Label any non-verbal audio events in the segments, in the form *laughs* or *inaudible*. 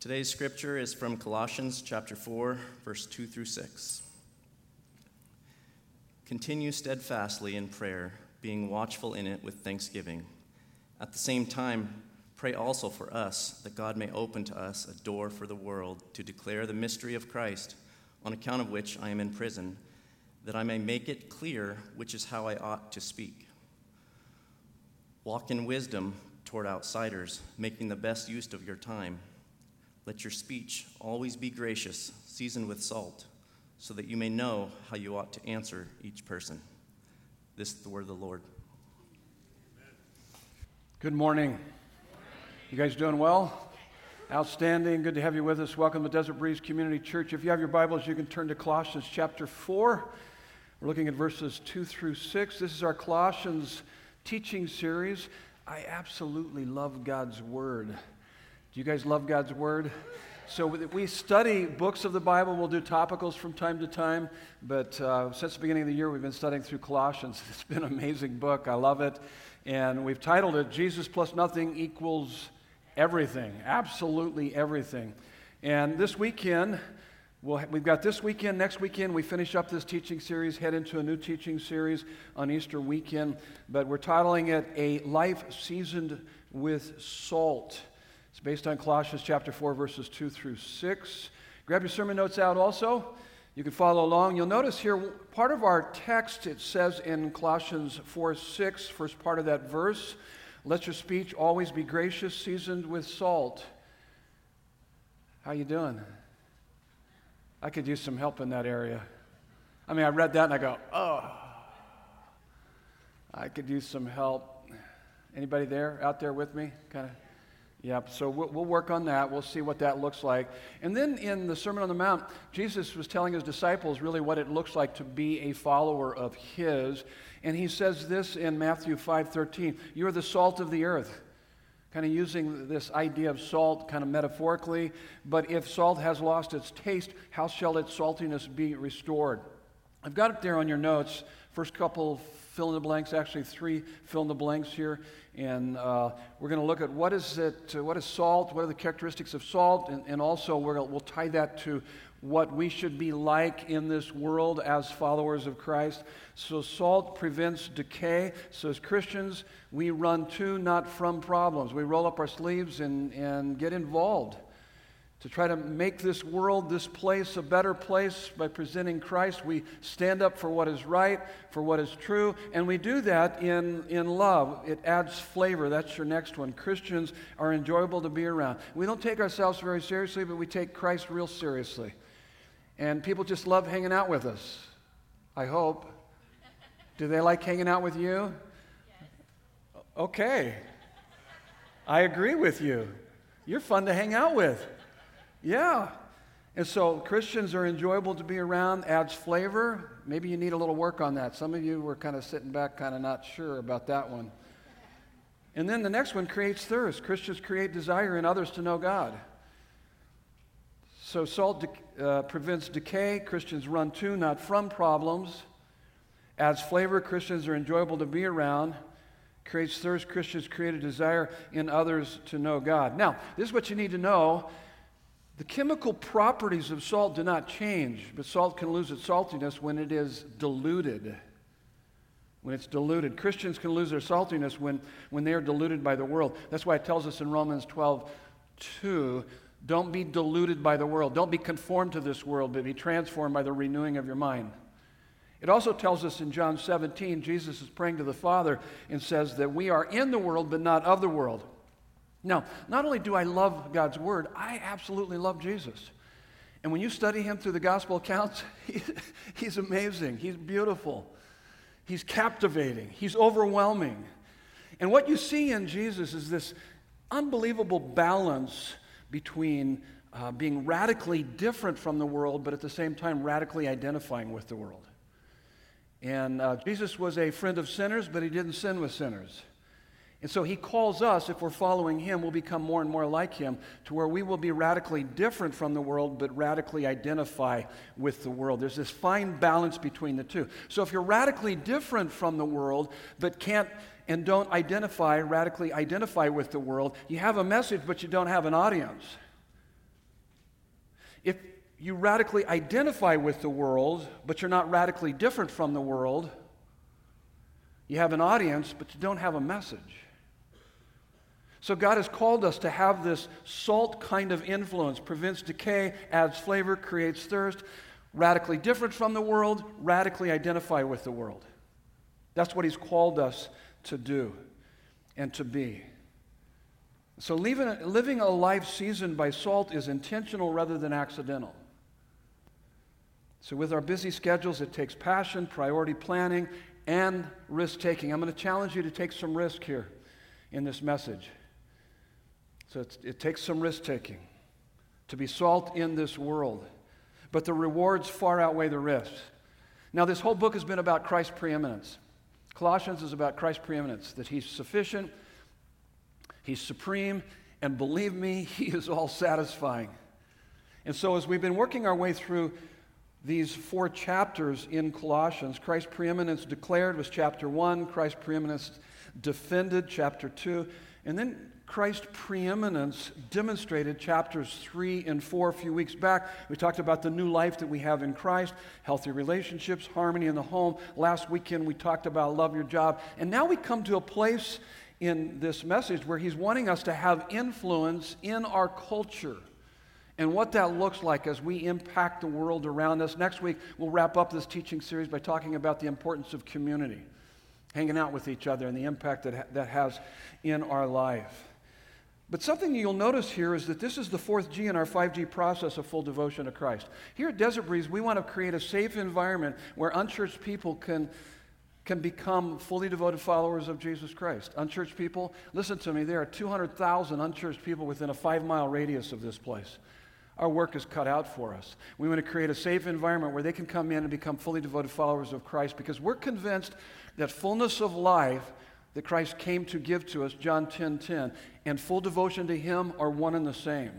Today's scripture is from Colossians chapter 4, verse 2 through 6. Continue steadfastly in prayer, being watchful in it with thanksgiving. At the same time, pray also for us that God may open to us a door for the world to declare the mystery of Christ, on account of which I am in prison, that I may make it clear which is how I ought to speak. Walk in wisdom toward outsiders, making the best use of your time. Let your speech always be gracious, seasoned with salt, so that you may know how you ought to answer each person. This is the word of the Lord. Good morning. You guys doing well? Outstanding. Good to have you with us. Welcome to Desert Breeze Community Church. If you have your Bibles, you can turn to Colossians chapter 4. We're looking at verses 2 through 6. This is our Colossians teaching series. I absolutely love God's Word. Do you guys love God's Word? So we study books of the Bible. We'll do topicals from time to time. But uh, since the beginning of the year, we've been studying through Colossians. *laughs* It's been an amazing book. I love it. And we've titled it Jesus plus nothing equals everything. Absolutely everything. And this weekend, We'll, we've got this weekend, next weekend, we finish up this teaching series, head into a new teaching series on Easter weekend, but we're titling it A Life Seasoned with Salt. It's based on Colossians chapter 4, verses 2 through 6. Grab your sermon notes out also. You can follow along. You'll notice here, part of our text, it says in Colossians 4 6, first part of that verse, let your speech always be gracious, seasoned with salt. How you doing? I could use some help in that area. I mean, I read that and I go, oh, I could use some help. Anybody there, out there with me? Kind of. Yep. So we'll, we'll, work on that. We'll see what that looks like. And then in the Sermon on the Mount, Jesus was telling his disciples really what it looks like to be a follower of His. And he says this in Matthew 5:13: "You are the salt of the earth." kind of using this idea of salt kind of metaphorically. But if salt has lost its taste, how shall its saltiness be restored? I've got it there on your notes. First couple fill in the blanks, actually three fill in the blanks here. And uh, we're going to look at what is it, uh, what is salt, what are the characteristics of salt, and, and also we will tie that to what we should be like in this world as followers of Christ. So, salt prevents decay. So, as Christians, we run to, not from problems. We roll up our sleeves and, and get involved to try to make this world, this place, a better place by presenting Christ. We stand up for what is right, for what is true, and we do that in, in love. It adds flavor. That's your next one. Christians are enjoyable to be around. We don't take ourselves very seriously, but we take Christ real seriously. And people just love hanging out with us. I hope. Do they like hanging out with you? Okay. I agree with you. You're fun to hang out with. Yeah. And so Christians are enjoyable to be around, adds flavor. Maybe you need a little work on that. Some of you were kind of sitting back, kind of not sure about that one. And then the next one creates thirst. Christians create desire in others to know God. So, salt de- uh, prevents decay. Christians run to, not from problems. Adds flavor. Christians are enjoyable to be around. Creates thirst. Christians create a desire in others to know God. Now, this is what you need to know. The chemical properties of salt do not change, but salt can lose its saltiness when it is diluted. When it's diluted. Christians can lose their saltiness when, when they are diluted by the world. That's why it tells us in Romans 12, 2, don't be deluded by the world. Don't be conformed to this world, but be transformed by the renewing of your mind. It also tells us in John 17, Jesus is praying to the Father and says that we are in the world, but not of the world. Now, not only do I love God's Word, I absolutely love Jesus. And when you study him through the gospel accounts, *laughs* he, he's amazing. He's beautiful. He's captivating. He's overwhelming. And what you see in Jesus is this unbelievable balance between uh, being radically different from the world, but at the same time radically identifying with the world. And uh, Jesus was a friend of sinners, but he didn't sin with sinners. And so he calls us, if we're following him, we'll become more and more like him to where we will be radically different from the world, but radically identify with the world. There's this fine balance between the two. So if you're radically different from the world, but can't and don't identify, radically identify with the world, you have a message, but you don't have an audience. If you radically identify with the world, but you're not radically different from the world, you have an audience, but you don't have a message. So, God has called us to have this salt kind of influence, prevents decay, adds flavor, creates thirst, radically different from the world, radically identify with the world. That's what He's called us to do and to be. So, living, living a life seasoned by salt is intentional rather than accidental. So, with our busy schedules, it takes passion, priority planning, and risk taking. I'm going to challenge you to take some risk here in this message. So, it takes some risk taking to be salt in this world, but the rewards far outweigh the risks. Now, this whole book has been about Christ's preeminence. Colossians is about Christ's preeminence, that He's sufficient, He's supreme, and believe me, *laughs* He is all satisfying. And so, as we've been working our way through these four chapters in Colossians, Christ's preeminence declared was chapter 1, Christ's preeminence defended, chapter 2, and then Christ's preeminence demonstrated chapters 3 and 4 a few weeks back. We talked about the new life that we have in Christ, healthy relationships, harmony in the home. Last weekend we talked about love your job. And now we come to a place in this message where he's wanting us to have influence in our culture and what that looks like as we impact the world around us. Next week, we'll wrap up this teaching series by talking about the importance of community, hanging out with each other, and the impact that that has in our life. But something you'll notice here is that this is the fourth G in our 5G process of full devotion to Christ. Here at Desert Breeze, we want to create a safe environment where unchurched people can, can become fully devoted followers of Jesus Christ. Unchurched people, listen to me, there are 200,000 unchurched people within a five mile radius of this place our work is cut out for us. We want to create a safe environment where they can come in and become fully devoted followers of Christ because we're convinced that fullness of life that Christ came to give to us, John 10 10, and full devotion to Him are one and the same.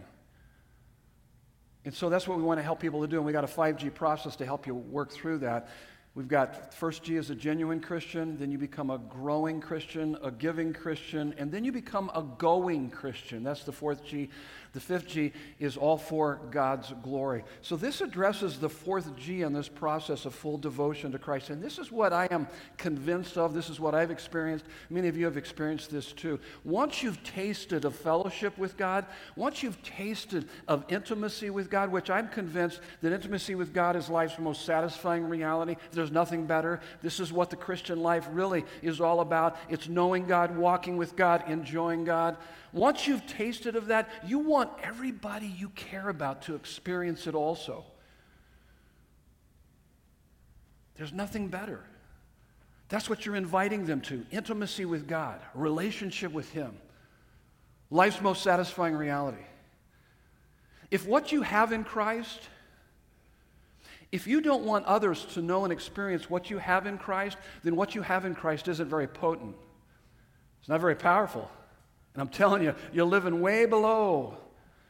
And so that's what we want to help people to do. And we got a 5G process to help you work through that. We've got first G as a genuine Christian, then you become a growing Christian, a giving Christian, and then you become a going Christian. That's the fourth G. The fifth G is all for God's glory. So this addresses the fourth G in this process of full devotion to Christ. And this is what I am convinced of. This is what I've experienced. Many of you have experienced this too. Once you've tasted of fellowship with God, once you've tasted of intimacy with God, which I'm convinced that intimacy with God is life's most satisfying reality, there's nothing better. This is what the Christian life really is all about. It's knowing God, walking with God, enjoying God. Once you've tasted of that, you want everybody you care about to experience it also. There's nothing better. That's what you're inviting them to intimacy with God, relationship with Him, life's most satisfying reality. If what you have in Christ, if you don't want others to know and experience what you have in Christ, then what you have in Christ isn't very potent. It's not very powerful. And I'm telling you, you're living way below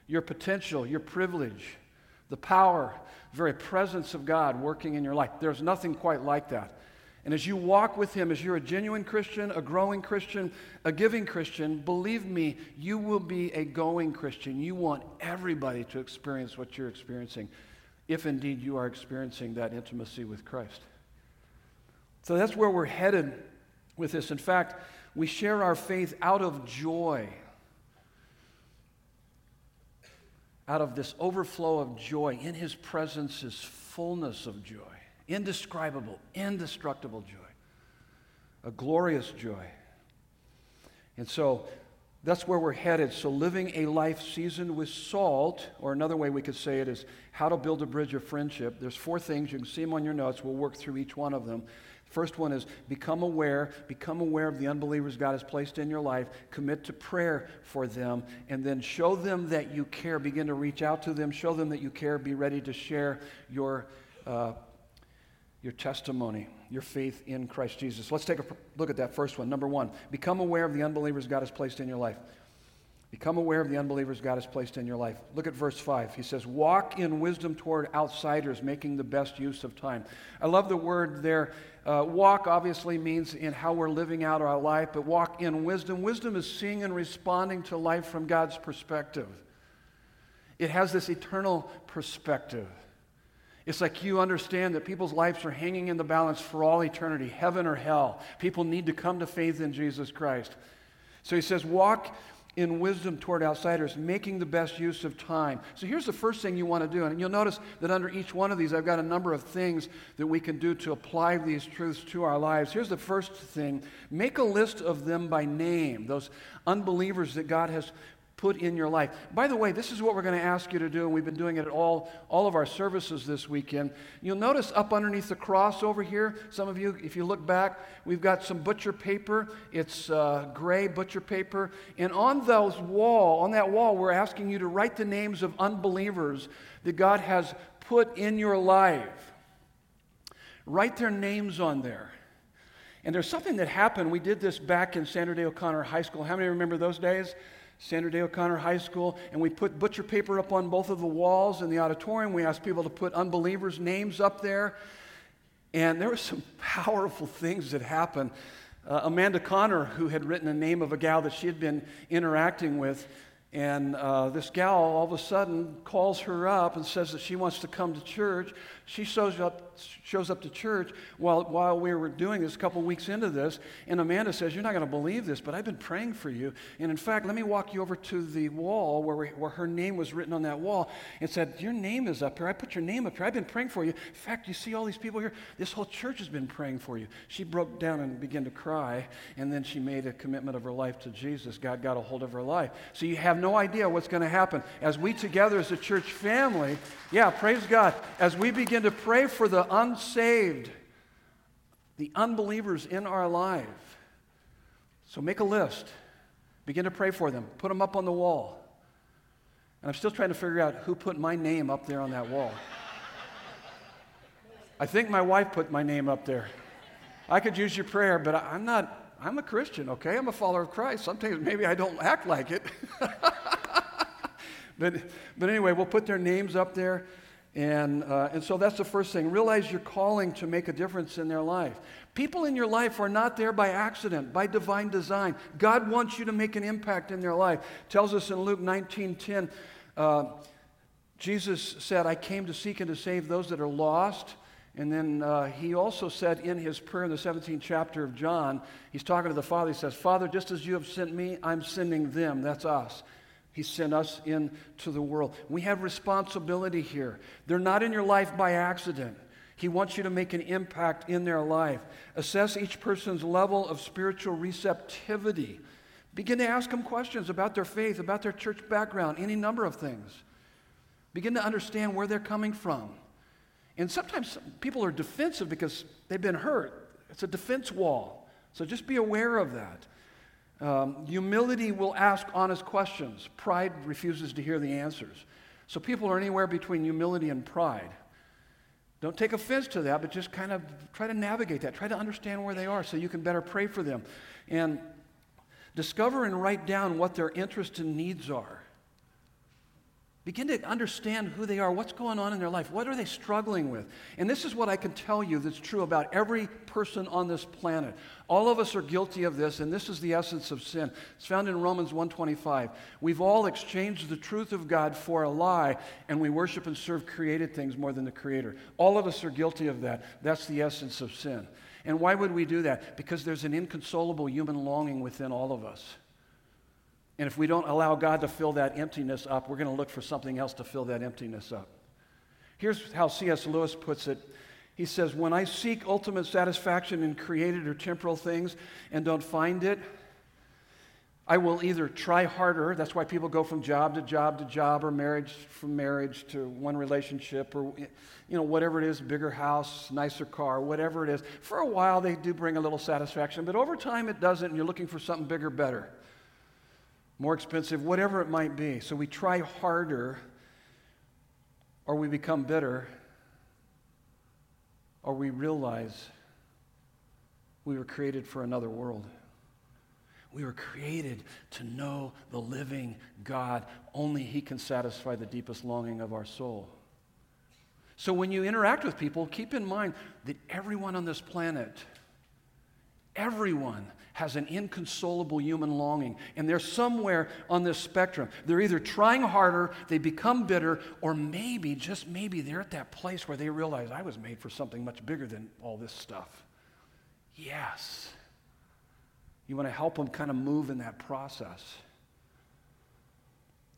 your potential, your privilege, the power, the very presence of God working in your life. There's nothing quite like that. And as you walk with Him, as you're a genuine Christian, a growing Christian, a giving Christian, believe me, you will be a going Christian. You want everybody to experience what you're experiencing, if indeed you are experiencing that intimacy with Christ. So that's where we're headed with this. In fact, we share our faith out of joy, out of this overflow of joy. In His presence is fullness of joy, indescribable, indestructible joy, a glorious joy. And so that's where we're headed. So, living a life seasoned with salt, or another way we could say it is how to build a bridge of friendship. There's four things. You can see them on your notes. We'll work through each one of them. First one is become aware, become aware of the unbelievers God has placed in your life, commit to prayer for them, and then show them that you care. Begin to reach out to them, show them that you care, be ready to share your, uh, your testimony, your faith in Christ Jesus. Let's take a look at that first one. Number one, become aware of the unbelievers God has placed in your life. Become aware of the unbelievers God has placed in your life. Look at verse 5. He says, Walk in wisdom toward outsiders, making the best use of time. I love the word there. Uh, walk obviously means in how we're living out our life, but walk in wisdom. Wisdom is seeing and responding to life from God's perspective. It has this eternal perspective. It's like you understand that people's lives are hanging in the balance for all eternity, heaven or hell. People need to come to faith in Jesus Christ. So he says, walk in wisdom toward outsiders, making the best use of time. So here's the first thing you want to do. And you'll notice that under each one of these, I've got a number of things that we can do to apply these truths to our lives. Here's the first thing make a list of them by name, those unbelievers that God has put in your life. By the way, this is what we're going to ask you to do, and we've been doing it at all, all of our services this weekend. You'll notice up underneath the cross over here, some of you, if you look back, we've got some butcher paper. It's uh, gray butcher paper. And on those wall, on that wall, we're asking you to write the names of unbelievers that God has put in your life. Write their names on there. And there's something that happened. We did this back in Sandra Day O'Connor High School. How many remember those days? Sandra Day O'Connor High School, and we put butcher paper up on both of the walls in the auditorium. We asked people to put unbelievers' names up there. And there were some *laughs* powerful things that happened. Uh, Amanda Connor, who had written a name of a gal that she had been interacting with, and uh, this gal all of a sudden calls her up and says that she wants to come to church. She shows up, shows up to church while, while we were doing this, a couple weeks into this. And Amanda says, You're not going to believe this, but I've been praying for you. And in fact, let me walk you over to the wall where, we, where her name was written on that wall and said, Your name is up here. I put your name up here. I've been praying for you. In fact, you see all these people here? This whole church has been praying for you. She broke down and began to cry. And then she made a commitment of her life to Jesus. God got a hold of her life. So you have no idea what's going to happen. As we together as a church family, yeah, praise God, as we begin begin to pray for the unsaved, the unbelievers in our life. So make a list. Begin to pray for them. Put them up on the wall. And I'm still trying to figure out who put my name up there on that wall. I think my wife put my name up there. I could use your prayer, but I'm not, I'm a Christian, okay? I'm a follower of Christ. Sometimes maybe I don't act like it. *laughs* but, but anyway, we'll put their names up there. And, uh, and so that's the first thing. Realize your calling to make a difference in their life. People in your life are not there by accident, by divine design. God wants you to make an impact in their life. tells us in Luke 19:10, uh, Jesus said, "I came to seek and to save those that are lost." And then uh, he also said in his prayer in the 17th chapter of John, he's talking to the Father. He says, "Father, just as you have sent me, I'm sending them." That's us. He sent us into the world. We have responsibility here. They're not in your life by accident. He wants you to make an impact in their life. Assess each person's level of spiritual receptivity. Begin to ask them questions about their faith, about their church background, any number of things. Begin to understand where they're coming from. And sometimes people are defensive because they've been hurt. It's a defense wall. So just be aware of that. Um, humility will ask honest questions. Pride refuses to hear the answers. So people are anywhere between humility and pride. Don't take offense to that, but just kind of try to navigate that. Try to understand where they are so you can better pray for them. And discover and write down what their interests and needs are. Begin to understand who they are, what's going on in their life, what are they struggling with. And this is what I can tell you that's true about every person on this planet. All of us are guilty of this, and this is the essence of sin. It's found in Romans 1:25. We've all exchanged the truth of God for a lie, and we worship and serve created things more than the creator. All of us are guilty of that. That's the essence of sin. And why would we do that? Because there's an inconsolable human longing within all of us. And if we don't allow God to fill that emptiness up, we're going to look for something else to fill that emptiness up. Here's how C.S. Lewis puts it. He says, When I seek ultimate satisfaction in created or temporal things and don't find it, I will either try harder, that's why people go from job to job to job, or marriage from marriage to one relationship, or you know, whatever it is, bigger house, nicer car, whatever it is. For a while, they do bring a little satisfaction, but over time, it doesn't, and you're looking for something bigger, better more expensive, whatever it might be. So we try harder, or we become bitter, or we realize we were created for another world. We were created to know the living God. Only He can satisfy the deepest longing of our soul. So when you interact with people, keep in mind that everyone on this planet Everyone has an inconsolable human longing, and they're somewhere on this spectrum. They're either trying harder, they become bitter, or maybe, just maybe, they're at that place where they realize I was made for something much bigger than all this stuff. Yes. You want to help them kind of move in that process.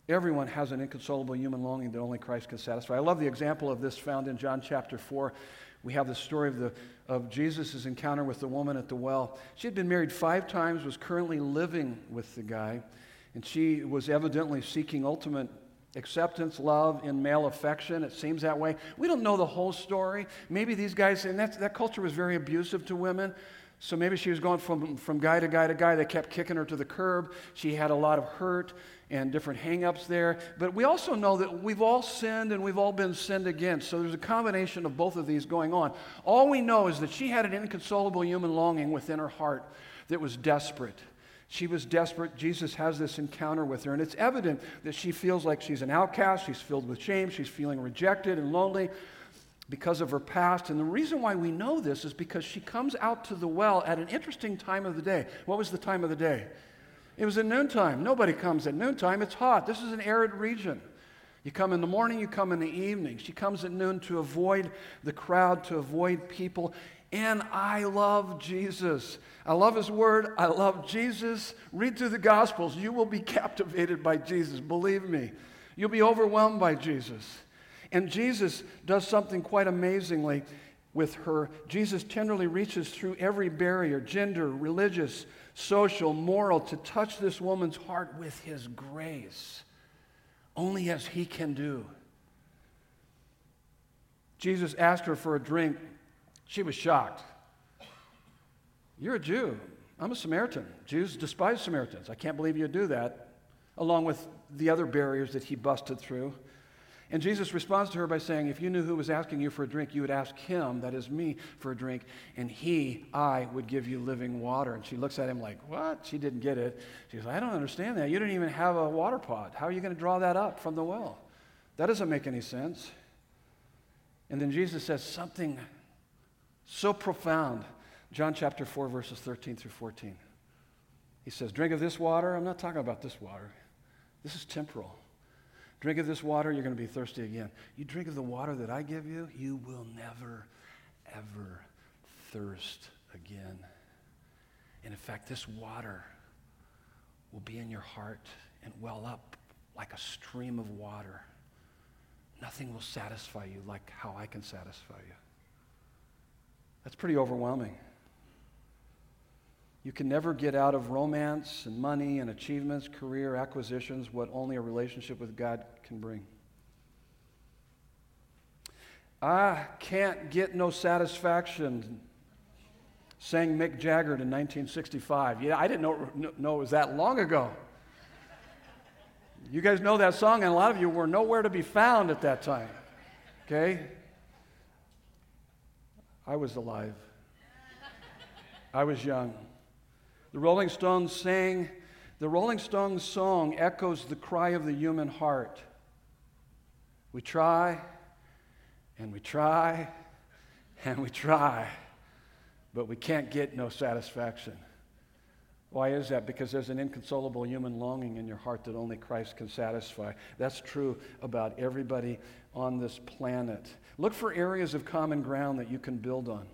Everyone has an inconsolable human longing that only Christ can satisfy. I love the example of this found in John chapter 4. We have the story of, the, of Jesus' encounter with the woman at the well. She had been married five times, was currently living with the guy, and she was evidently seeking ultimate acceptance, love, and male affection. It seems that way. We don't know the whole story. Maybe these guys, and that, that culture was very abusive to women. So maybe she was going from, from guy to guy to guy. They kept kicking her to the curb. She had a lot of hurt and different hangups there. But we also know that we've all sinned and we've all been sinned against. So there's a combination of both of these going on. All we know is that she had an inconsolable human longing within her heart that was desperate. She was desperate. Jesus has this encounter with her, and it's evident that she feels like she's an outcast. She's filled with shame. She's feeling rejected and lonely because of her past. And the reason why we know this is because she comes out to the well at an interesting time of the day. What was the time of the day? It was at noontime. Nobody comes at noontime. It's hot. This is an arid region. You come in the morning, you come in the evening. She comes at noon to avoid the crowd, to avoid people. And I love Jesus. I love his word. I love Jesus. Read through the Gospels. You will be *laughs* captivated by Jesus. Believe me. You'll be overwhelmed by Jesus. And Jesus does something quite amazingly with her. Jesus tenderly reaches through every barrier gender, religious, social, moral to touch this woman's heart with his grace, only as he can do. Jesus asked her for a drink. She was shocked. You're a Jew. I'm a Samaritan. Jews despise Samaritans. I can't believe you do that, along with the other barriers that he busted through. And Jesus responds to her by saying, If you knew who was asking you for a drink, you would ask him, that is me, for a drink, and he, I, would give you living water. And she looks at him like, What? She didn't get it. She goes, I don't understand that. You didn't even have a water pot. How are you going to draw that up from the well? That doesn't make any sense. And then Jesus says something so profound. John chapter 4, verses 13 through 14. He says, Drink of this water. I'm not talking about this water, this is temporal. Drink of this water, you're going to be thirsty again. You drink of the water that I give you, you will never, ever thirst again. And in fact, this water will be in your heart and well up like a stream of water. Nothing will satisfy you like how I can satisfy you. That's pretty overwhelming. You can never get out of romance and money and achievements, career, acquisitions, what only a relationship with God can bring. I can't get no satisfaction, sang Mick Jagger in 1965. Yeah, I didn't know, know it was that long ago. You guys know that song, and a lot of you were nowhere to be found at that time. Okay? I was alive, I was young. The Rolling Stones sang, the Rolling Stones song echoes the cry of the human heart. We try, and we try, and we try, but we can't get no satisfaction. Why is that? Because there's an inconsolable human longing in your heart that only Christ can satisfy. That's true about everybody on this planet. Look for areas of common ground that you can build on.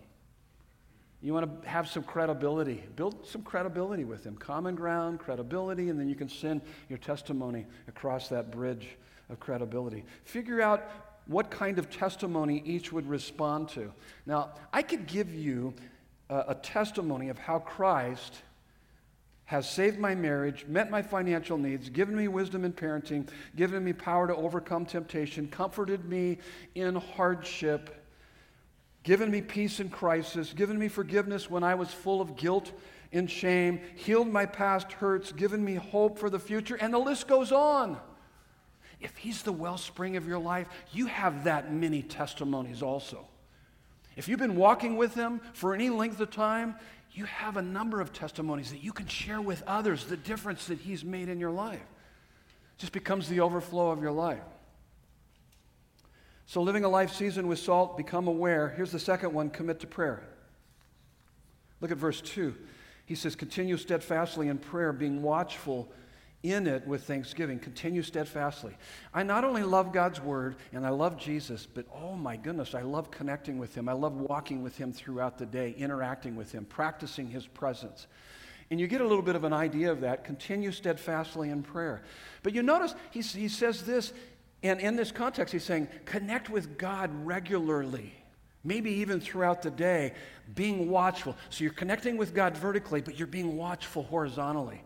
You want to have some credibility. Build some credibility with him. Common ground, credibility, and then you can send your testimony across that bridge of credibility. Figure out what kind of testimony each would respond to. Now, I could give you a, a testimony of how Christ has saved my marriage, met my financial needs, given me wisdom in parenting, given me power to overcome temptation, comforted me in hardship given me peace in crisis, given me forgiveness when I was full of guilt and shame, healed my past hurts, given me hope for the future, and the list goes on. If He's the wellspring of your life, you have that many testimonies also. If you've been walking with Him for any length of time, you have a number of testimonies that you can share with others the difference that He's made in your life. It just becomes the overflow of your life. So, living a life seasoned with salt, become aware. Here's the second one commit to prayer. Look at verse 2. He says, continue steadfastly in prayer, being watchful in it with thanksgiving. Continue steadfastly. I not only love God's word and I love Jesus, but oh my goodness, I love connecting with him. I love walking with him throughout the day, interacting with him, practicing his presence. And you get a little bit of an idea of that. Continue steadfastly in prayer. But you notice he, he says this, and in this context, he's saying, connect with God regularly. Maybe even throughout the day, being watchful. So you're connecting with God vertically, but you're being watchful horizontally.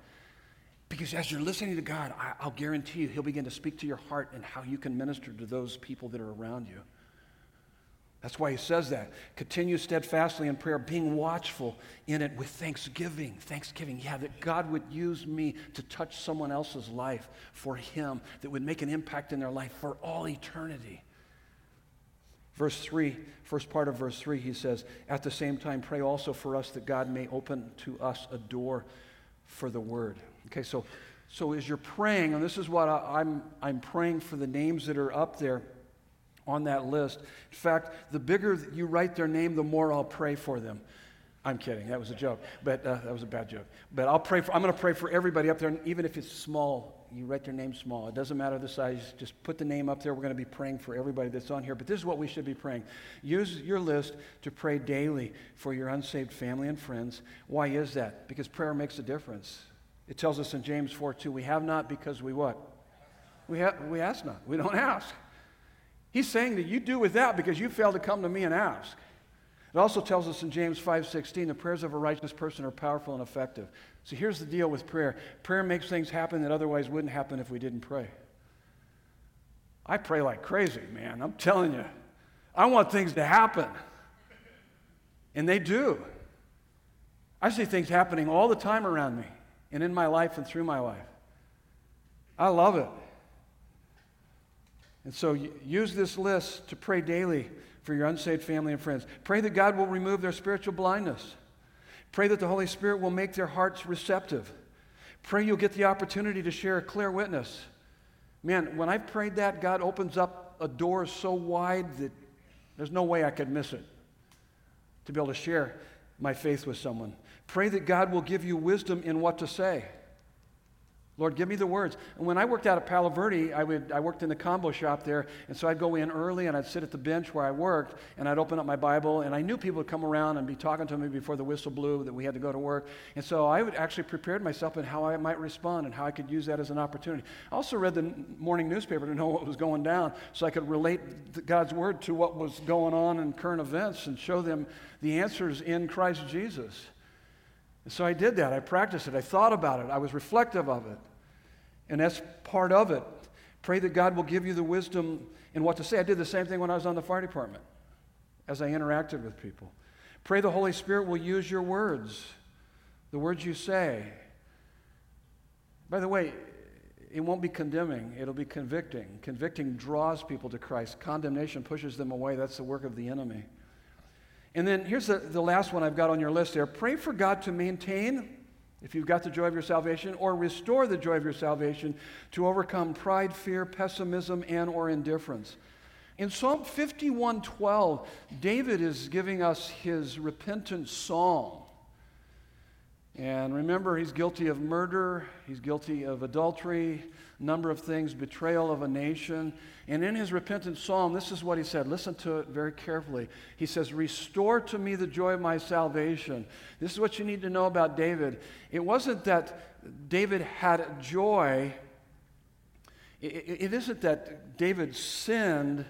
Because as you're listening to God, I, will guarantee you, He'll begin to speak to your heart and how you can minister to those people that are around you. That's why He says that. Continue steadfastly in prayer, being watchful in it with thanksgiving. Thanksgiving, yeah, that God would use me to touch someone else's life for Him, that would make an impact in their life for all eternity. Verse 3, first part of verse 3, he says, At the same time, pray also for us that God may open to us a door for the word. Okay, so, so as you're praying, and this is what I, I'm, I'm praying for the names that are up there on that list. In fact, the bigger you write their name, the more I'll pray for them. I'm kidding. That was a joke, but uh, that was a bad joke. But I'll pray for. I'm going to pray for everybody up there, even if it's small. You write their name small. It doesn't matter the size. Just put the name up there. We're going to be praying for everybody that's on here. But this is what we should be praying. Use your list to pray daily for your unsaved family and friends. Why is that? Because prayer makes a difference. It tells us in James 4 2, we have not because we what? We, ha- we ask not. We don't *laughs* ask. He's saying that you do without because you failed to come to me and ask. It also tells us in James 5:16, the prayers of a righteous person are powerful and effective. So here's the deal with prayer. Prayer makes things happen that otherwise wouldn't happen if we didn't pray. I pray like crazy, man. I'm telling you. I want things to happen. And they do. I see things happening all the time around me and in my life and through my life. I love it. And so use this list to pray daily for your unsaved family and friends. Pray that God will remove their spiritual blindness. Pray that the Holy Spirit will make their hearts receptive. Pray you'll get the opportunity to share a clear witness. Man, when I've prayed that, God opens up a door so wide that there's no way I could miss it to be able to share my faith with someone. Pray that God will give you wisdom in what to say. Lord, give me the words. And when I worked out at Palo Verde, I, would, I worked in the combo shop there, and so I'd go in early and I'd sit at the bench where I worked, and I'd open up my Bible, and I knew people would come around and be talking to me before the whistle blew that we had to go to work. And so I would actually prepared myself in how I might respond and how I could use that as an opportunity. I also read the morning newspaper to know what was going down so I could relate God's word to what was going on in current events and show them the answers in Christ Jesus. And so I did that. I practiced it. I thought about it. I was reflective of it. And that's part of it. Pray that God will give you the wisdom in what to say. I did the same thing when I was on the fire department as I interacted with people. Pray the Holy Spirit will use your words, the words you say. By the way, it won't be condemning, it'll be convicting. Convicting draws people to Christ, condemnation pushes them away. That's the work of the enemy. And then here's the, the last one I've got on your list there. Pray for God to maintain, if you've got the joy of your salvation, or restore the joy of your salvation to overcome pride, fear, pessimism, and or indifference. In Psalm 51:12, David is giving us his repentant song. And remember, he's guilty of murder, he's guilty of adultery, number of things, betrayal of a nation. And in his repentant psalm, this is what he said. Listen to it very carefully. He says, Restore to me the joy of my salvation. This is what you need to know about David. It wasn't that David had joy, it isn't that David sinned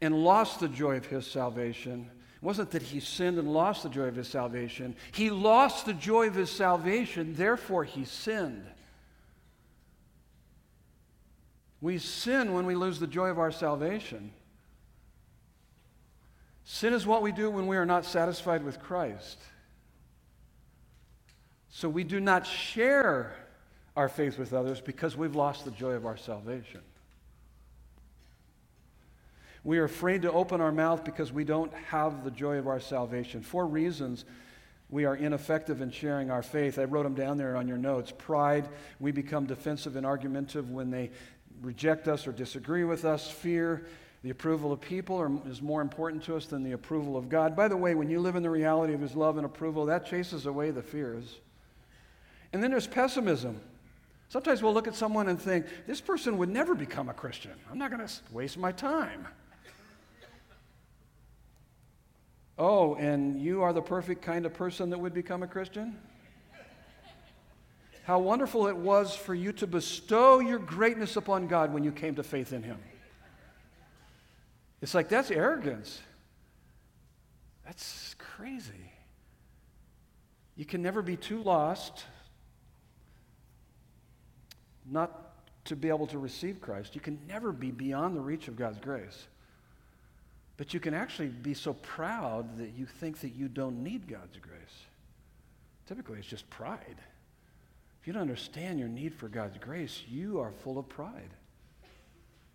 and lost the joy of his salvation. It wasn't that he sinned and lost the joy of his salvation. He lost the joy of his salvation, therefore he sinned. We sin when we lose the joy of our salvation. Sin is what we do when we are not satisfied with Christ. So we do not share our faith with others because we've lost the joy of our salvation. We are afraid to open our mouth because we don't have the joy of our salvation. Four reasons we are ineffective in sharing our faith. I wrote them down there on your notes. Pride, we become defensive and argumentative when they reject us or disagree with us. Fear, the approval of people are, is more important to us than the approval of God. By the way, when you live in the reality of His love and approval, that chases away the fears. And then there's pessimism. Sometimes we'll look at someone and think, this person would never become a Christian. I'm not going to waste my time. Oh, and you are the perfect kind of person that would become a Christian? How wonderful it was for you to bestow your greatness upon God when you came to faith in Him. It's like that's arrogance. That's crazy. You can never be too lost not to be able to receive Christ. You can never be beyond the reach of God's grace. But you can actually be so proud that you think that you don't need God's grace. Typically, it's just pride. You don't understand your need for God's grace, you are full of pride.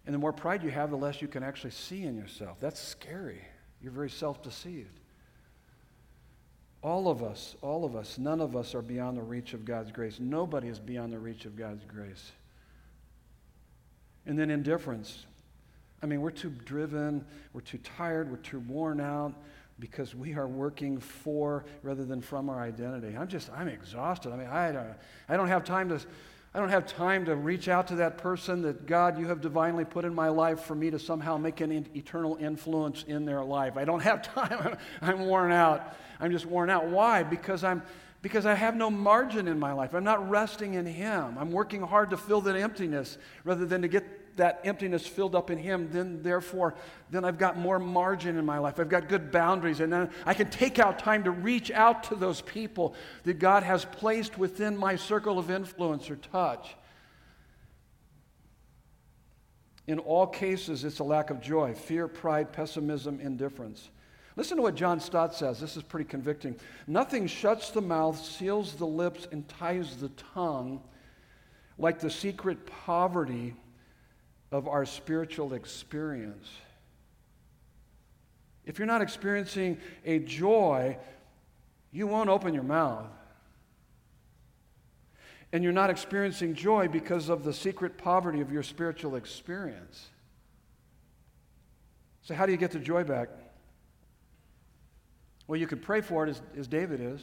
And the more pride you have, the less you can actually see in yourself. That's scary. You're very self deceived. All of us, all of us, none of us are beyond the reach of God's grace. Nobody is beyond the reach of God's grace. And then indifference. I mean, we're too driven, we're too tired, we're too worn out because we are working for rather than from our identity. I'm just, I'm exhausted. I mean, I don't, I don't have time to. I don't have time to reach out to that person that God, you have divinely put in my life for me to somehow make an eternal influence in their life. I don't *laughs* have time. I'm worn out. I'm just worn out. Why? Because I'm because I have no margin in my life. I'm not resting in Him. I'm working hard to fill that emptiness rather than to get that emptiness filled up in Him, then therefore, then I've got more margin in my life. I've got good boundaries, and then I can take out time to reach out to those people that God has placed within my circle of influence or touch. In all cases, it's a lack of joy, fear, pride, pessimism, indifference. Listen to what John Stott says. This is pretty convicting. Nothing shuts the mouth, seals the lips, and ties the tongue like the secret poverty of our spiritual experience. If you're not experiencing a joy, you won't open your mouth. And you're not experiencing joy because of the secret poverty of your spiritual experience. So, how do you get the joy back? Well, you could pray for it as, as David is.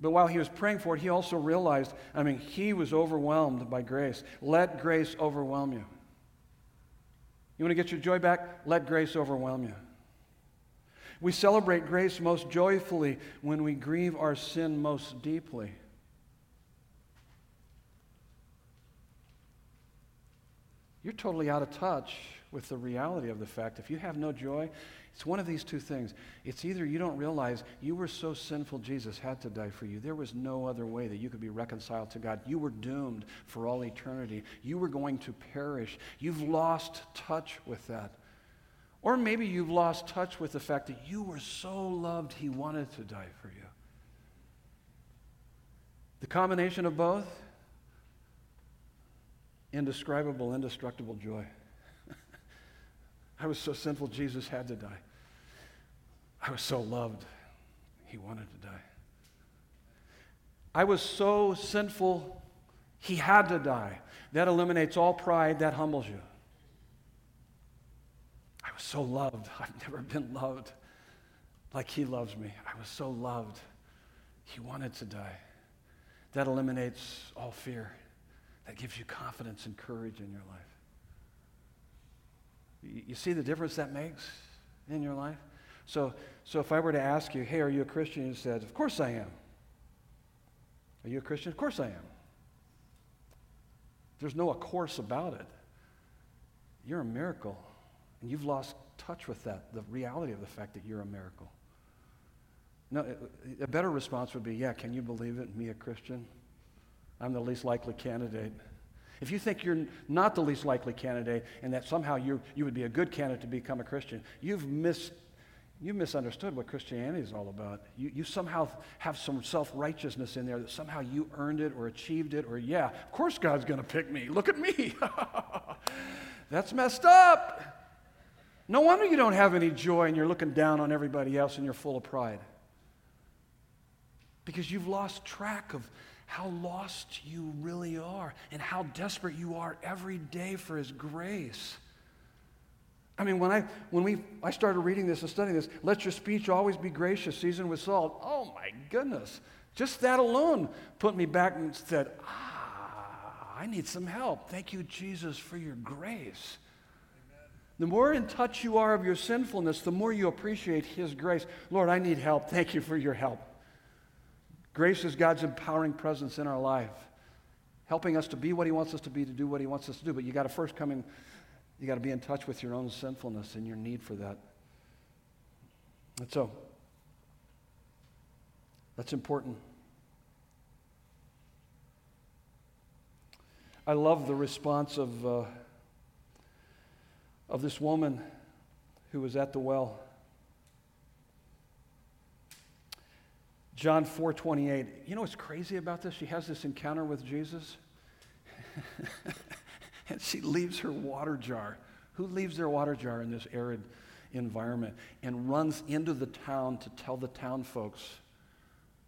But while he was praying for it, he also realized I mean, he was overwhelmed by grace. Let grace overwhelm you. You want to get your joy back? Let grace overwhelm you. We celebrate grace most joyfully when we grieve our sin most deeply. You're totally out of touch with the reality of the fact if you have no joy, it's one of these two things. It's either you don't realize you were so sinful, Jesus had to die for you. There was no other way that you could be reconciled to God. You were doomed for all eternity. You were going to perish. You've lost touch with that. Or maybe you've lost touch with the fact that you were so loved, He wanted to die for you. The combination of both indescribable, indestructible joy. *laughs* I was so sinful, Jesus had to die. I was so loved, he wanted to die. I was so sinful, he had to die. That eliminates all pride, that humbles you. I was so loved. I've never been loved like he loves me. I was so loved. He wanted to die. That eliminates all fear. That gives you confidence and courage in your life. You see the difference that makes in your life? So, so if I were to ask you, hey, are you a Christian? You said, of course I am. Are you a Christian? Of course I am. There's no of course about it. You're a miracle. And you've lost touch with that, the reality of the fact that you're a miracle. No, a better response would be, yeah, can you believe it, me a Christian? I'm the least likely candidate. If you think you're not the least likely candidate and that somehow you you would be a good candidate to become a Christian, you've missed you misunderstood what Christianity is all about. You, you somehow have some self righteousness in there that somehow you earned it or achieved it, or, yeah, of course God's going to pick me. Look at me. *laughs* That's messed up. No wonder you don't have any joy and you're looking down on everybody else and you're full of pride. Because you've lost track of how lost you really are and how desperate you are every day for His grace. I mean, when I when we I started reading this and studying this, let your speech always be gracious, seasoned with salt. Oh my goodness. Just that alone put me back and said, ah, I need some help. Thank you, Jesus, for your grace. The more in touch you are of your sinfulness, the more you appreciate His grace. Lord, I need help. Thank you for your help. Grace is God's empowering presence in our life, helping us to be what He wants us to be, to do what He wants us to do. But you got to first come in, you got to be in touch with your own sinfulness and your need for that. And so, that's important. I love the response of, uh, of this woman who was at the well. John 4:28. You know what's crazy about this? She has this encounter with Jesus. *laughs* and she leaves her water jar. Who leaves their water jar in this arid environment and runs into the town to tell the town folks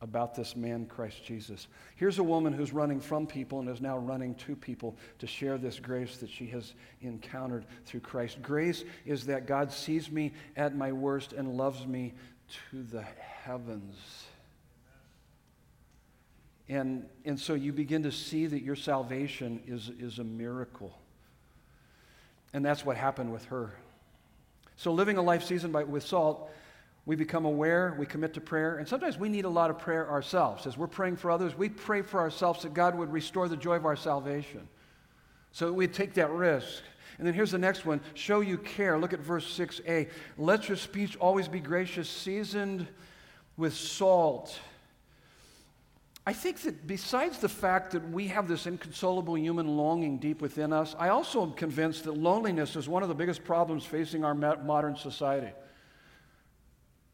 about this man, Christ Jesus. Here's a woman who's running from people and is now running to people to share this grace that she has encountered through Christ. Grace is that God sees me at my worst and loves me to the heavens. And, and so you begin to see that your salvation is, is a miracle. And that's what happened with her. So, living a life seasoned by, with salt we become aware, we commit to prayer, and sometimes we need a lot of prayer ourselves. As we're praying for others, we pray for ourselves that God would restore the joy of our salvation. So we take that risk. And then here's the next one show you care. Look at verse 6a. Let your speech always be gracious, seasoned with salt. I think that besides the fact that we have this inconsolable human longing deep within us, I also am convinced that loneliness is one of the biggest problems facing our modern society.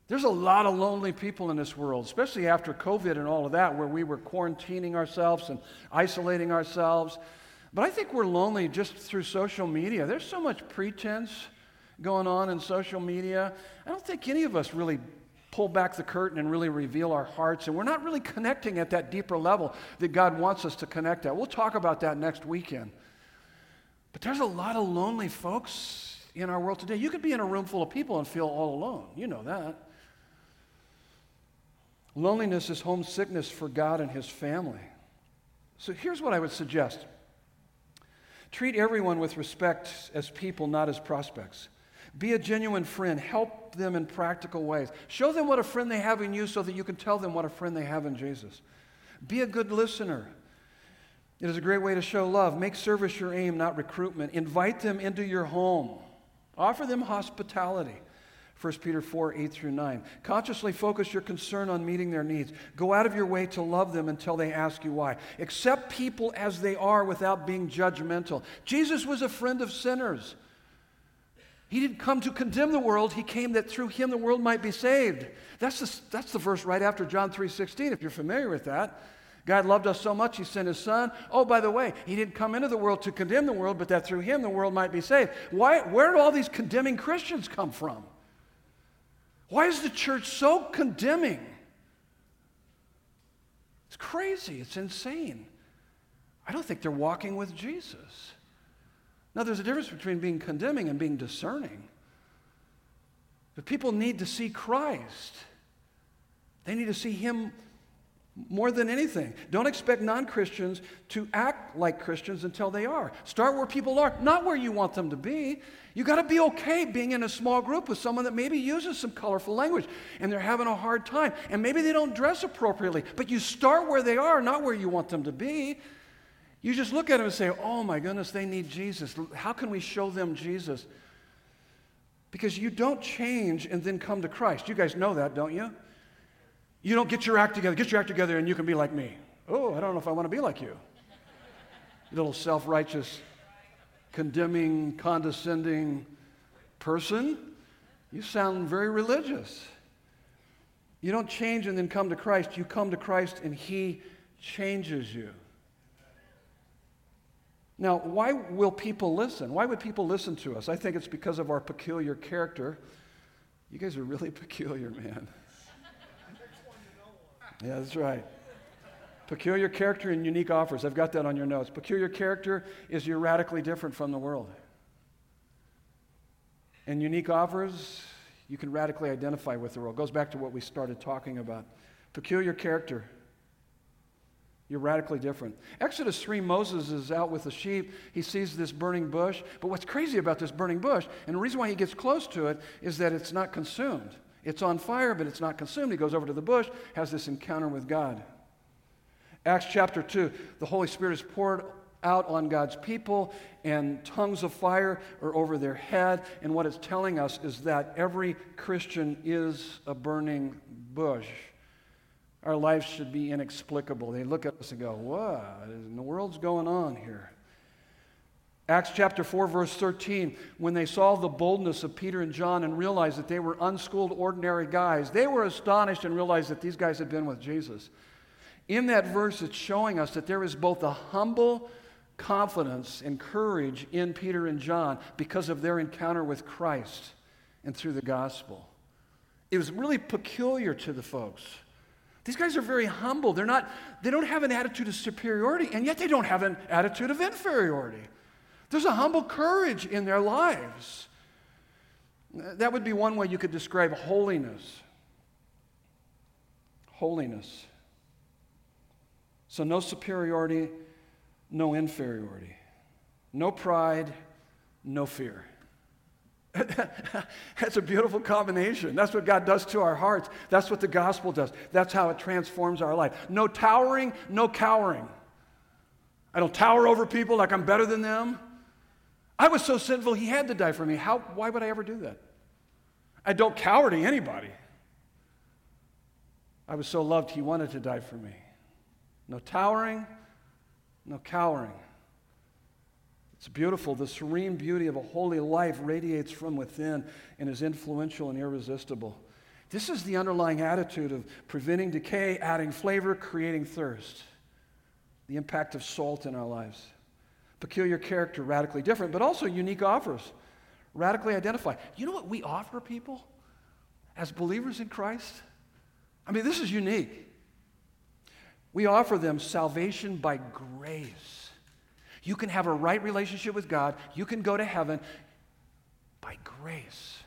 There's a lot of lonely people in this world, especially after COVID and all of that, where we were quarantining ourselves and isolating ourselves. But I think we're lonely just through social media. There's so much pretense going on in social media. I don't think any of us really pull back the curtain and really reveal our hearts. And we're not really connecting at that deeper level that God wants us to connect at. We'll talk about that next weekend. But there's a lot of lonely folks in our world today. You could be in a room full of people and feel all alone. You know that. Loneliness is homesickness for God and His family. So here's what I would suggest treat everyone with respect as people, not as prospects. Be a genuine friend. Help them in practical ways. Show them what a friend they have in you so that you can tell them what a friend they have in Jesus. Be a good listener. It is a great way to show love. Make service your aim, not recruitment. Invite them into your home. Offer them hospitality. 1 Peter 4, 8 through 9. Consciously focus your concern on meeting their needs. Go out of your way to love them until they ask you why. Accept people as they are without being judgmental. Jesus was a friend of sinners. He didn't come to condemn the world, he came that through him the world might be saved. That's the, that's the verse right after John 3:16 if you're familiar with that. God loved us so much, He sent His Son. Oh, by the way, He didn't come into the world to condemn the world, but that through Him the world might be saved. Why, where do all these condemning Christians come from? Why is the church so condemning? It's crazy. It's insane. I don't think they're walking with Jesus. Now, there's a difference between being condemning and being discerning. But people need to see Christ. They need to see Him more than anything. Don't expect non Christians to act like Christians until they are. Start where people are, not where you want them to be. You got to be okay being in a small group with someone that maybe uses some colorful language and they're having a hard time and maybe they don't dress appropriately, but you start where they are, not where you want them to be. You just look at them and say, Oh my goodness, they need Jesus. How can we show them Jesus? Because you don't change and then come to Christ. You guys know that, don't you? You don't get your act together. Get your act together and you can be like me. Oh, I don't know if I want to be like you. Little self righteous condemning, condescending person, you sound very religious. You don't change and then come to Christ. You come to Christ and He changes you. Now, why will people listen? Why would people listen to us? I think it's because of our peculiar character. You guys are really *laughs* peculiar, man. Yeah, that's right. Peculiar character and unique offers. I've got that on your notes. Peculiar character is you're radically different from the world. And unique offers, you can radically identify with the world. It goes back to what we started talking about. Peculiar character. You're radically different. Exodus 3, Moses is out with the sheep. He sees this burning bush. But what's crazy about this burning bush, and the reason why he gets close to it, is that it's not consumed. It's on fire, but it's not consumed. He goes over to the bush, has this encounter with God. Acts chapter 2, the Holy Spirit is poured out on God's people, and tongues of fire are over their head. And what it's telling us is that every Christian is a burning bush. Our lives should be inexplicable. They look at us and go, What in the world's going on here? Acts chapter 4, verse 13, when they saw the boldness of Peter and John and realized that they were unschooled, ordinary guys, they were astonished and realized that these guys had been with Jesus. In that verse, it's showing us that there is both a humble confidence and courage in Peter and John because of their encounter with Christ and through the gospel. It was really peculiar to the folks. These guys are very humble. They're not, they don't have an attitude of superiority, and yet they don't have an attitude of inferiority. There's a humble courage in their lives. That would be one way you could describe holiness. Holiness. So, no superiority, no inferiority. No pride, no fear. *laughs* That's a beautiful combination. That's what God does to our hearts. That's what the gospel does. That's how it transforms our life. No towering, no cowering. I don't tower over people like I'm better than them. I was so sinful, he had to die for me. How, why would I ever do that? I don't cower to anybody. I was so loved, he wanted to die for me. No towering, no cowering. It's beautiful. The serene beauty of a holy life radiates from within and is influential and irresistible. This is the underlying attitude of preventing decay, adding flavor, creating thirst. The impact of salt in our lives. Peculiar character, radically different, but also unique offers. Radically identify. You know what we offer people as believers in Christ? I mean, this is unique. We offer them salvation by grace. You can have a right relationship with God, you can go to heaven by grace.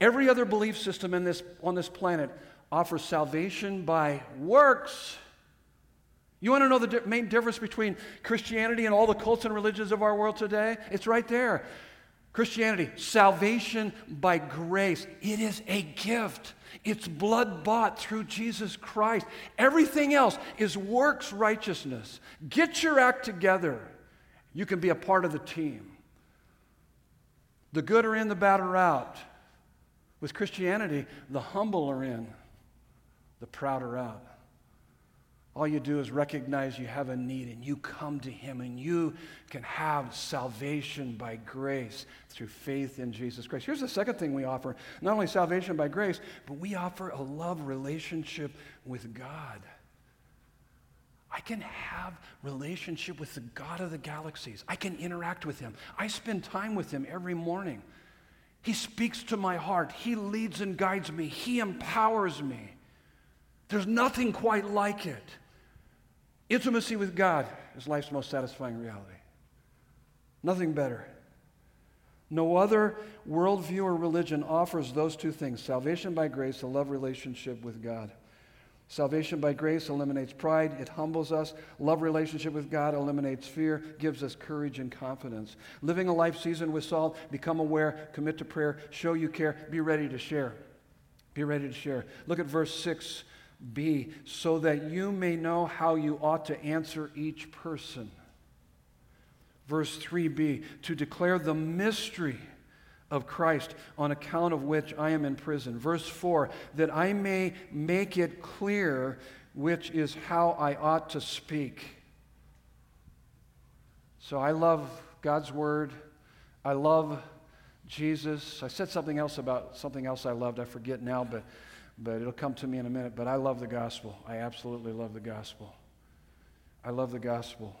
Every other belief system in this, on this planet offers salvation by works. You want to know the main difference between Christianity and all the cults and religions of our world today? It's right there. Christianity, salvation by grace. It is a gift. It's blood bought through Jesus Christ. Everything else is works righteousness. Get your act together. You can be a part of the team. The good are in, the bad are out. With Christianity, the humble are in, the proud are out. All you do is recognize you have a need and you come to Him and you can have salvation by grace through faith in Jesus Christ. Here's the second thing we offer not only salvation by grace, but we offer a love relationship with God. I can have relationship with the God of the galaxies. I can interact with him. I spend time with him every morning. He speaks to my heart. He leads and guides me. He empowers me. There's nothing quite like it. Intimacy with God is life's most satisfying reality. Nothing better. No other worldview or religion offers those two things salvation by grace, a love relationship with God. Salvation by grace eliminates pride, it humbles us. Love relationship with God eliminates fear, gives us courage and confidence. Living a life seasoned with salt, become aware, commit to prayer, show you care, be ready to share. Be ready to share. Look at verse 6 B, so that you may know how you ought to answer each person. Verse 3b, to declare the mystery of Christ, on account of which I am in prison. Verse 4, that I may make it clear which is how I ought to speak. So I love God's word. I love Jesus. I said something else about something else I loved. I forget now, but but it'll come to me in a minute. But I love the gospel. I absolutely love the gospel. I love the gospel.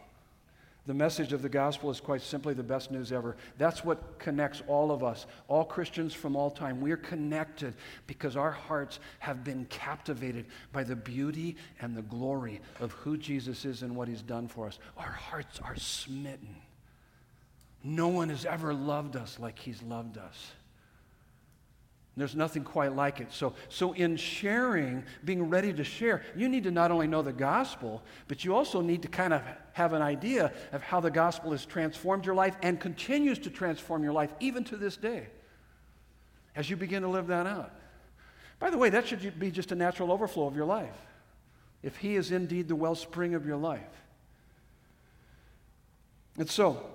The message of the gospel is quite simply the best news ever. That's what connects all of us, all Christians from all time. We're connected because our hearts have been captivated by the beauty and the glory of who Jesus is and what he's done for us. Our hearts are smitten. No one has ever loved us like he's loved us. There's nothing quite like it. So, so, in sharing, being ready to share, you need to not only know the gospel, but you also need to kind of have an idea of how the gospel has transformed your life and continues to transform your life even to this day as you begin to live that out. By the way, that should be just a natural overflow of your life. If He is indeed the wellspring of your life. And so,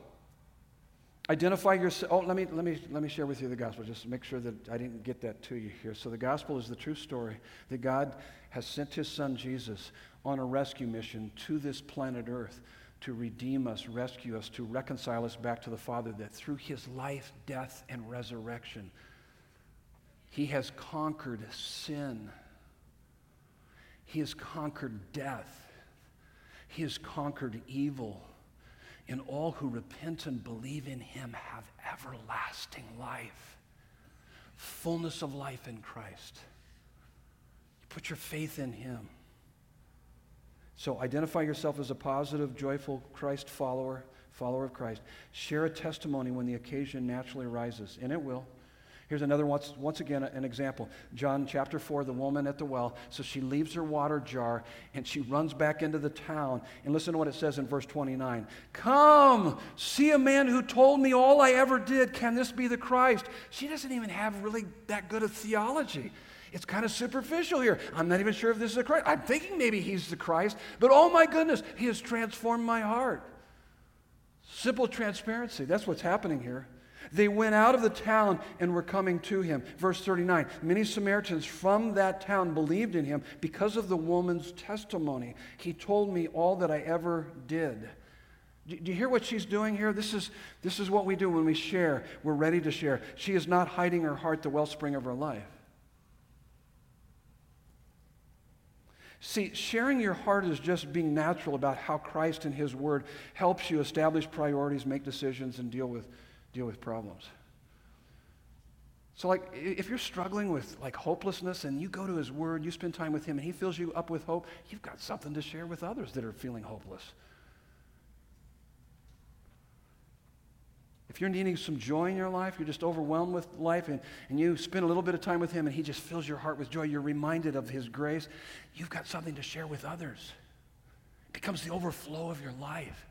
Identify yourself. Oh, let me, let, me, let me share with you the gospel, just make sure that I didn't get that to you here. So, the gospel is the true story that God has sent his son Jesus on a rescue mission to this planet Earth to redeem us, rescue us, to reconcile us back to the Father, that through his life, death, and resurrection, he has conquered sin. He has conquered death. He has conquered evil and all who repent and believe in him have everlasting life, fullness of life in Christ. You put your faith in him. So identify yourself as a positive, joyful Christ follower, follower of Christ. Share a testimony when the occasion naturally arises, and it will. Here's another, once, once again, an example. John chapter 4, the woman at the well. So she leaves her water jar and she runs back into the town. And listen to what it says in verse 29 Come, see a man who told me all I ever did. Can this be the Christ? She doesn't even have really that good a theology. It's kind of superficial here. I'm not even sure if this is the Christ. I'm thinking maybe he's the Christ, but oh my goodness, he has transformed my heart. Simple transparency. That's what's happening here. They went out of the town and were coming to him. Verse 39 Many Samaritans from that town believed in him because of the woman's testimony. He told me all that I ever did. Do you hear what she's doing here? This is, this is what we do when we share. We're ready to share. She is not hiding her heart, the wellspring of her life. See, sharing your heart is just being natural about how Christ and His Word helps you establish priorities, make decisions, and deal with deal with problems. So, like, if you're struggling with like hopelessness and you go to His Word, you spend time with Him, and He fills you up with hope, you've got something to share with others that are feeling hopeless. If you're needing some joy in your life, you're just overwhelmed with life, and, and you spend a little bit of time with Him, and He just fills your heart with joy, you're reminded of His grace, you've got something to share with others. It becomes the overflow of your life.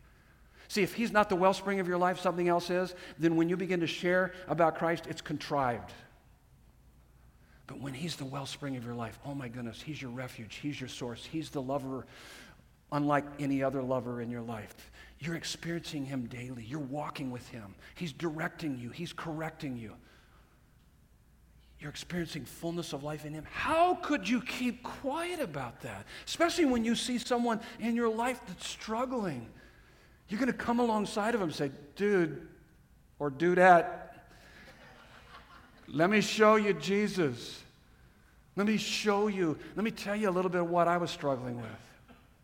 See, if he's not the wellspring of your life, something else is, then when you begin to share about Christ, it's contrived. But when he's the wellspring of your life, oh my goodness, he's your refuge, he's your source, he's the lover unlike any other lover in your life. You're experiencing him daily, you're walking with him, he's directing you, he's correcting you. You're experiencing fullness of life in Him. How could you keep quiet about that? Especially when you see someone in your life that's struggling you're going to come alongside of him and say, dude or dudette, let me show you Jesus. Let me show you. Let me tell you a little bit of what I was struggling with.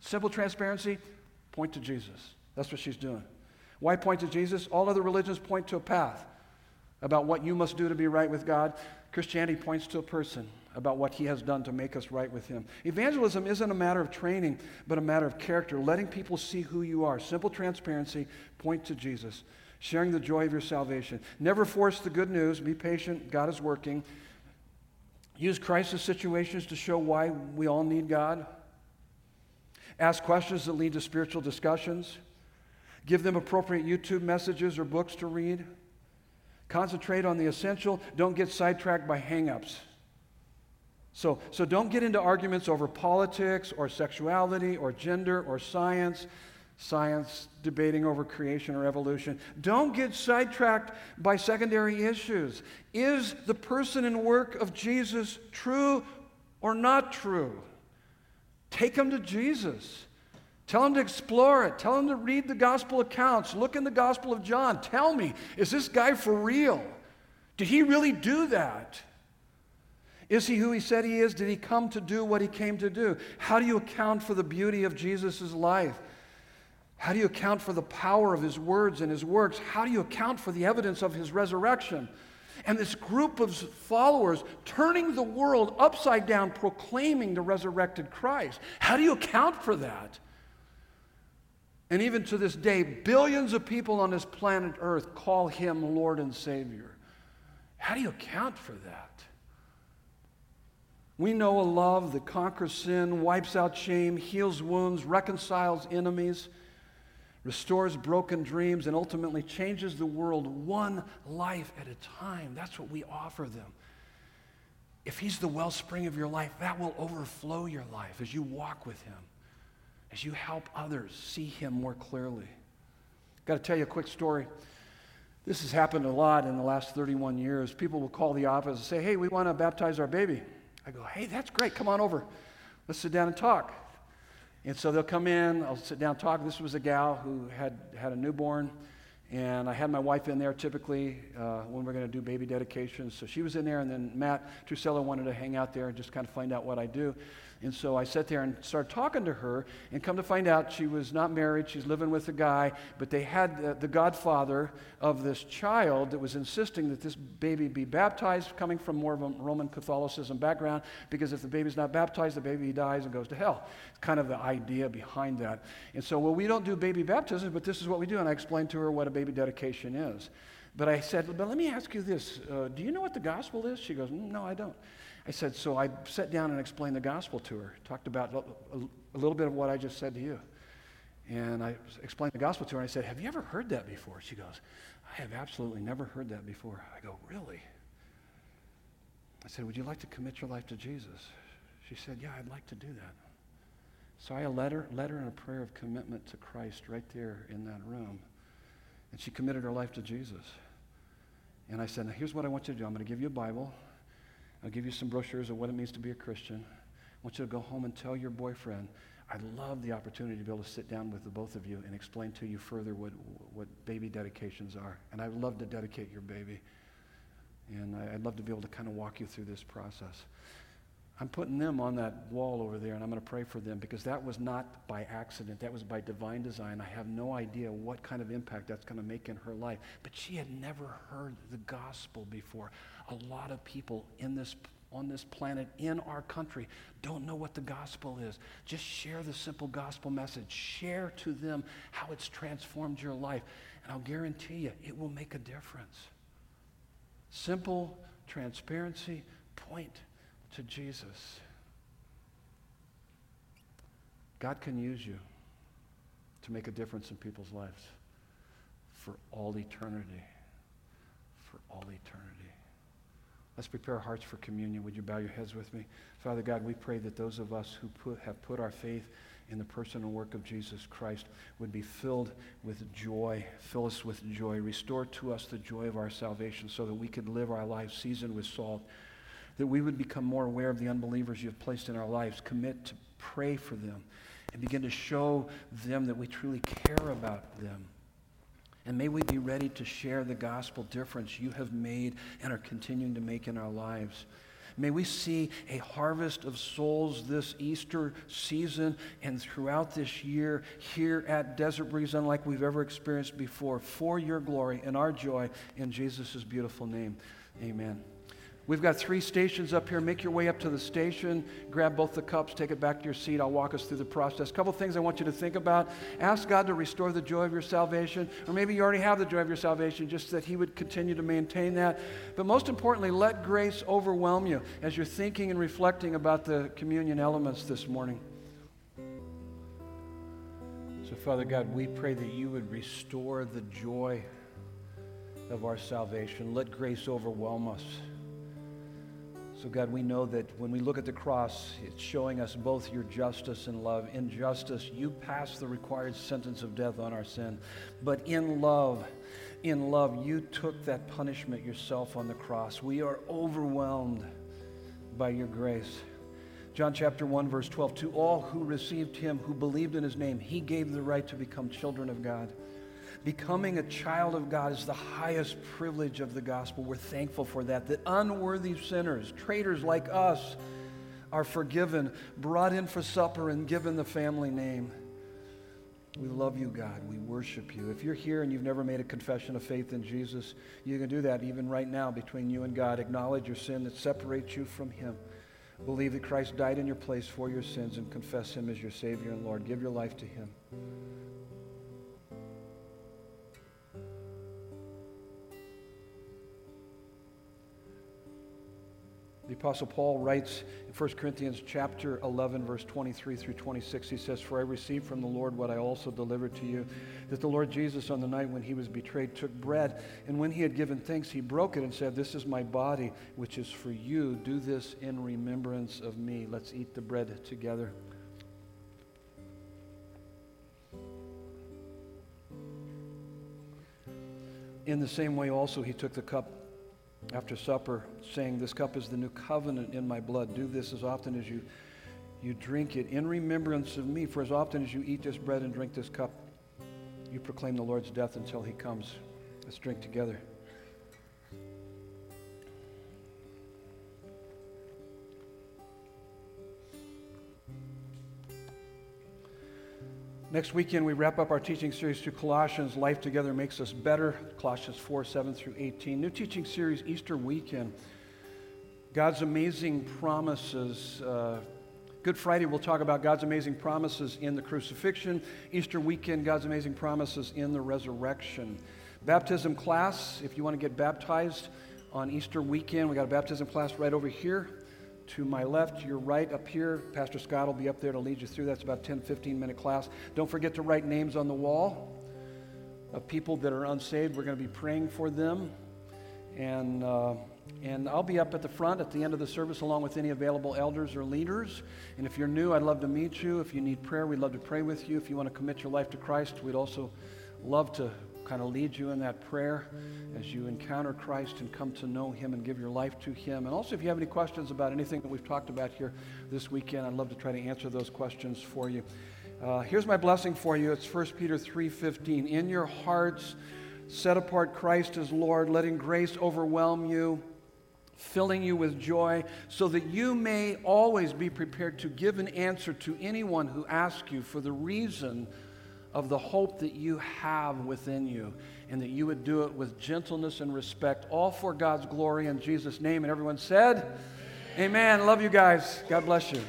Simple transparency, point to Jesus. That's what she's doing. Why point to Jesus? All other religions point to a path about what you must do to be right with God. Christianity points to a person about what he has done to make us right with him. Evangelism isn't a matter of training, but a matter of character, letting people see who you are. Simple transparency, point to Jesus. Sharing the joy of your salvation. Never force the good news. Be patient. God is working. Use crisis situations to show why we all need God. Ask questions that lead to spiritual discussions. Give them appropriate YouTube messages or books to read. Concentrate on the essential. Don't get sidetracked by hangups. So, so don't get into arguments over politics or sexuality or gender or science, science debating over creation or evolution. Don't get sidetracked by secondary issues. Is the person and work of Jesus true or not true? Take them to Jesus. Tell them to explore it. Tell them to read the gospel accounts. Look in the gospel of John. Tell me, is this guy for real? Did he really do that? Is he who he said he is? Did he come to do what he came to do? How do you account for the beauty of Jesus' life? How do you account for the power of his words and his works? How do you account for the evidence of his resurrection? And this group of followers turning the world upside down, proclaiming the resurrected Christ. How do you account for that? And even to this day, billions of people on this planet Earth call him Lord and Savior. How do you account for that? We know a love that conquers sin, wipes out shame, heals wounds, reconciles enemies, restores broken dreams, and ultimately changes the world one life at a time. That's what we offer them. If He's the wellspring of your life, that will overflow your life as you walk with Him, as you help others see Him more clearly. Got to tell you a quick story. This has happened a lot in the last 31 years. People will call the office and say, Hey, we want to baptize our baby. I go, Hey, that's great. Come on over. Let's sit down and talk. And so they'll come in, I'll sit down talk. This was a gal who had had a newborn, and I had my wife in there typically uh, when we're going to do baby dedications. So she was in there, and then Matt Trusella wanted to hang out there and just kind of find out what I do. And so I sat there and started talking to her, and come to find out she was not married. She's living with a guy, but they had the, the godfather of this child that was insisting that this baby be baptized, coming from more of a Roman Catholicism background, because if the baby's not baptized, the baby dies and goes to hell. It's kind of the idea behind that. And so, well, we don't do baby baptisms, but this is what we do. And I explained to her what a baby dedication is. But I said, but let me ask you this uh, Do you know what the gospel is? She goes, No, I don't. I said, so I sat down and explained the gospel to her, talked about a, little bit of what I just said to you. And I explained the gospel to her, and I said, Have you ever heard that before? She goes, I have absolutely never heard that before. I go, Really? I said, Would you like to commit your life to Jesus? She said, Yeah, I'd like to do that. So I led her, led her in a prayer of commitment to Christ right there in that room. And she committed her life to Jesus. And I said, Now here's what I want you to do I'm going to give you a Bible. I'll give you some brochures of what it means to be a Christian. I want you to go home and tell your boyfriend, I'd love the opportunity to be able to sit down with the both of you and explain to you further what, what baby dedications are. And I'd love to dedicate your baby. And I'd love to be able to kind of walk you through this process. I'm putting them on that wall over there, and I'm going to pray for them because that was not by accident. That was by divine design. I have no idea what kind of impact that's going to make in her life. But she had never heard the gospel before. A lot of people in this on this planet, in our country, don't know what the gospel is. Just share the simple gospel message. Share to them how it's transformed your life. And I'll guarantee you, it will make a difference. Simple transparency, point to Jesus. God can use you to make a difference in people's lives for all eternity. For all eternity. Let's prepare our hearts for communion. Would you bow your heads with me? Father God, we pray that those of us who put, have put our faith in the person and work of Jesus Christ would be filled with joy. Fill us with joy. Restore to us the joy of our salvation so that we could live our lives seasoned with salt. That we would become more aware of the unbelievers you have placed in our lives. Commit to pray for them and begin to show them that we truly care about them. And may we be ready to share the gospel difference you have made and are continuing to make in our lives. May we see a harvest of souls this Easter season and throughout this year here at Desert Breeze, unlike we've ever experienced before, for your glory and our joy in Jesus' beautiful name. Amen. We've got three stations up here. Make your way up to the station, grab both the cups, take it back to your seat. I'll walk us through the process. A couple things I want you to think about. Ask God to restore the joy of your salvation, or maybe you already have the joy of your salvation, just that He would continue to maintain that. But most importantly, let grace overwhelm you as you're thinking and reflecting about the communion elements this morning. So, Father God, we pray that you would restore the joy of our salvation. Let grace overwhelm us. So, God, we know that when we look at the cross, it's showing us both your justice and love. In justice, you passed the required sentence of death on our sin. But in love, in love, you took that punishment yourself on the cross. We are overwhelmed by your grace. John chapter 1, verse 12 To all who received him, who believed in his name, he gave the right to become children of God. Becoming a child of God is the highest privilege of the gospel. We're thankful for that. That unworthy sinners, traitors like us, are forgiven, brought in for supper, and given the family name. We love you, God. We worship you. If you're here and you've never made a confession of faith in Jesus, you can do that even right now between you and God. Acknowledge your sin that separates you from Him. Believe that Christ died in your place for your sins and confess Him as your Savior and Lord. Give your life to Him. The Apostle Paul writes in 1 Corinthians chapter 11, verse 23 through 26, he says, For I received from the Lord what I also delivered to you, that the Lord Jesus on the night when he was betrayed took bread, and when he had given thanks, he broke it and said, This is my body, which is for you. Do this in remembrance of me. Let's eat the bread together. In the same way, also, he took the cup after supper, saying, This cup is the new covenant in my blood. Do this as often as you, you drink it in remembrance of me. For as often as you eat this bread and drink this cup, you proclaim the Lord's death until he comes. Let's drink together. Next weekend, we wrap up our teaching series through Colossians. Life Together Makes Us Better, Colossians 4 7 through 18. New teaching series, Easter weekend. God's amazing promises. Uh, Good Friday, we'll talk about God's amazing promises in the crucifixion. Easter weekend, God's amazing promises in the resurrection. Baptism class, if you want to get baptized on Easter weekend, we got a baptism class right over here to my left, your right up here. Pastor Scott will be up there to lead you through. That's about 10, 15 minute class. Don't forget to write names on the wall of people that are unsaved. We're going to be praying for them. And, uh, and I'll be up at the front at the end of the service along with any available elders or leaders. And if you're new, I'd love to meet you. If you need prayer, we'd love to pray with you. If you want to commit your life to Christ, we'd also love to kind of lead you in that prayer as you encounter Christ and come to know Him and give your life to Him. And also, if you have any questions about anything that we've talked about here this weekend, I'd love to try to answer those questions for you. Uh, here's my blessing for you. It's 1 Peter 3:15. In your hearts, set apart Christ as Lord, letting grace overwhelm you filling you with joy, so that you may always be prepared to give an answer to anyone who asks you for the reason of the hope that you have within you, and that you would do it with gentleness and respect, all for God's glory in Jesus' name. And everyone said, Amen. Amen. Love you guys. God bless you.